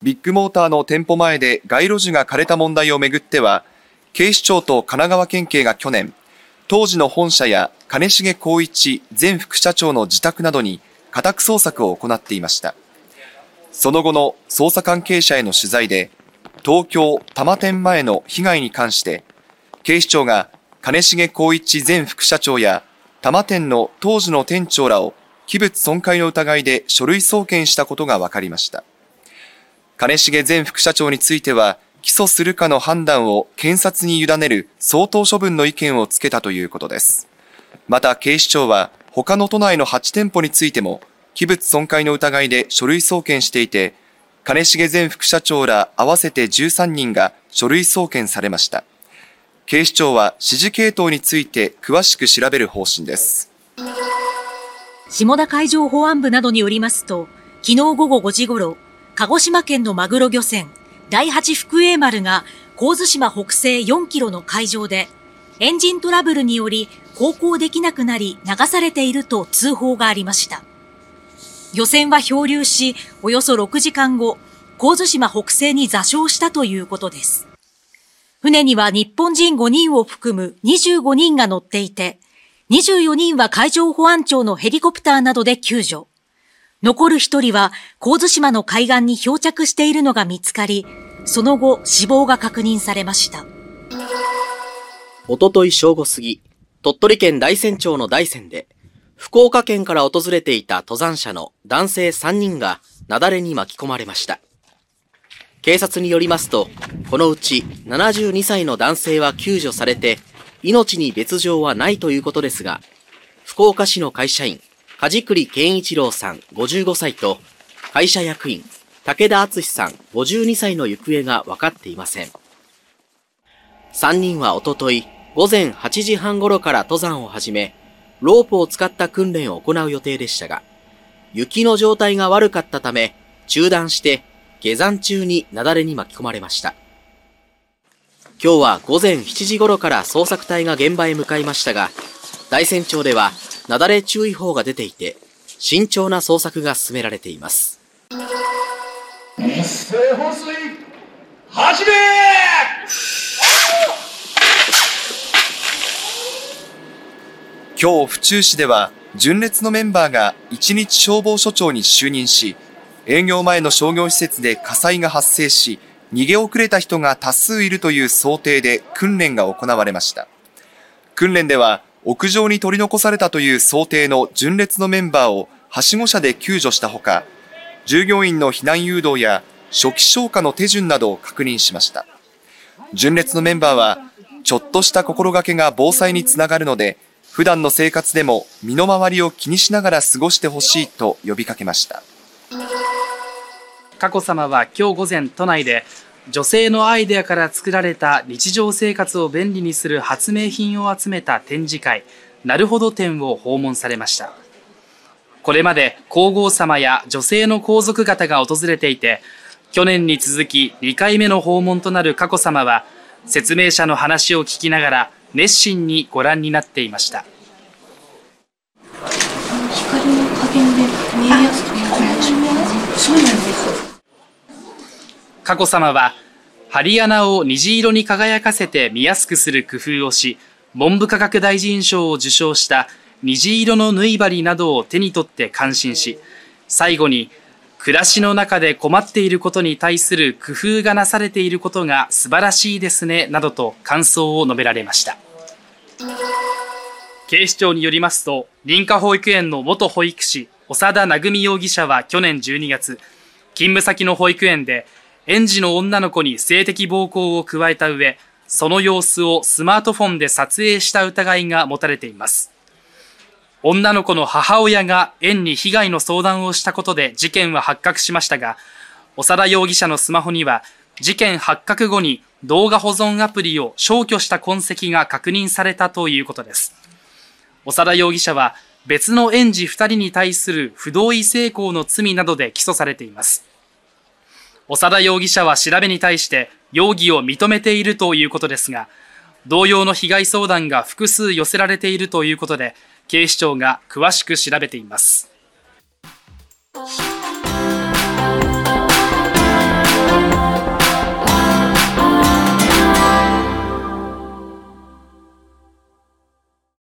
ビッグモーターの店舗前で街路樹が枯れた問題をめぐっては、警視庁と神奈川県警が去年、当時の本社や金重光一前副社長の自宅などに家宅捜索を行っていました。その後の捜査関係者への取材で、東京多摩店前の被害に関して、警視庁が金重光一前副社長や多摩店の当時の店長らを器物損壊の疑いで書類送検したことが分かりました。金重前副社長については、起訴するかの判断を検察に委ねる相当処分の意見をつけたということです。また警視庁は他の都内の8店舗についても器物損壊の疑いで書類送検していて、金重前副社長ら合わせて13人が書類送検されました。警視庁は指示系統について詳しく調べる方針です。下田海上保安部などによりますと、昨日午後5時ごろ、鹿児島県のマグロ漁船、第八福栄丸が神津島北西4キロの海上でエンジントラブルにより航行できなくなり流されていると通報がありました。漁船は漂流し、およそ6時間後、神津島北西に座礁したということです。船には日本人5人を含む25人が乗っていて、24人は海上保安庁のヘリコプターなどで救助。残る1人は神津島の海岸に漂着しているのが見つかり、その後死亡が確認されました。おととい正午過ぎ、鳥取県大山町の大山で、福岡県から訪れていた登山者の男性3人が雪崩に巻き込まれました。警察によりますと、このうち72歳の男性は救助されて、命に別状はないということですが、福岡市の会社員、梶栗健一郎さん55歳と、会社役員、武田敦さん52歳の行方が分かっていません。3人はおととい、午前8時半頃から登山を始め、ロープを使った訓練を行う予定でしたが、雪の状態が悪かったため、中断して下山中に雪崩に巻き込まれました。今日は午前7時頃から捜索隊が現場へ向かいましたが、大山町では雪崩注意報が出ていて、慎重な捜索が進められています。一斉放水、始め今日府中市では純烈のメンバーが一日消防署長に就任し営業前の商業施設で火災が発生し逃げ遅れた人が多数いるという想定で訓練が行われました訓練では屋上に取り残されたという想定の純烈のメンバーをはしご車で救助したほか従業員の避難誘導や初期消火の手順などを確認しました。純烈のメンバーはちょっとした心がけが防災につながるので普段の生活でも身の回りを気にしながら過ごしてほしいと呼びかけました。佳子さまは今日午前都内で女性のアイデアから作られた日常生活を便利にする発明品を集めた展示会なるほど展を訪問されました。これまで皇后さまや女性の皇族方が訪れていて去年に続き2回目の訪問となる佳子さまは説明者の話を聞きながら熱心にご覧になっていました。光の加減で見えやすくなるそうなんです。佳子さまは針穴を虹色に輝かせて見やすくする工夫をし文部科学大臣賞を受賞した虹色の縫い針などを手に取って感心し最後に暮らしの中で困っていることに対する工夫がなされていることが素晴らしいですね、などと感想を述べられました。警視庁によりますと、林家保育園の元保育士、長田恵容疑者は去年12月、勤務先の保育園で、園児の女の子に性的暴行を加えた上、その様子をスマートフォンで撮影した疑いが持たれています。女の子の母親が園に被害の相談をしたことで事件は発覚しましたが、長田容疑者のスマホには、事件発覚後に動画保存アプリを消去した痕跡が確認されたということです。長田容疑者は別の園児2人に対する不同意性交の罪などで起訴されています。長田容疑者は調べに対して容疑を認めているということですが、同様の被害相談が複数寄せられているということで、警視庁が詳しく調べています。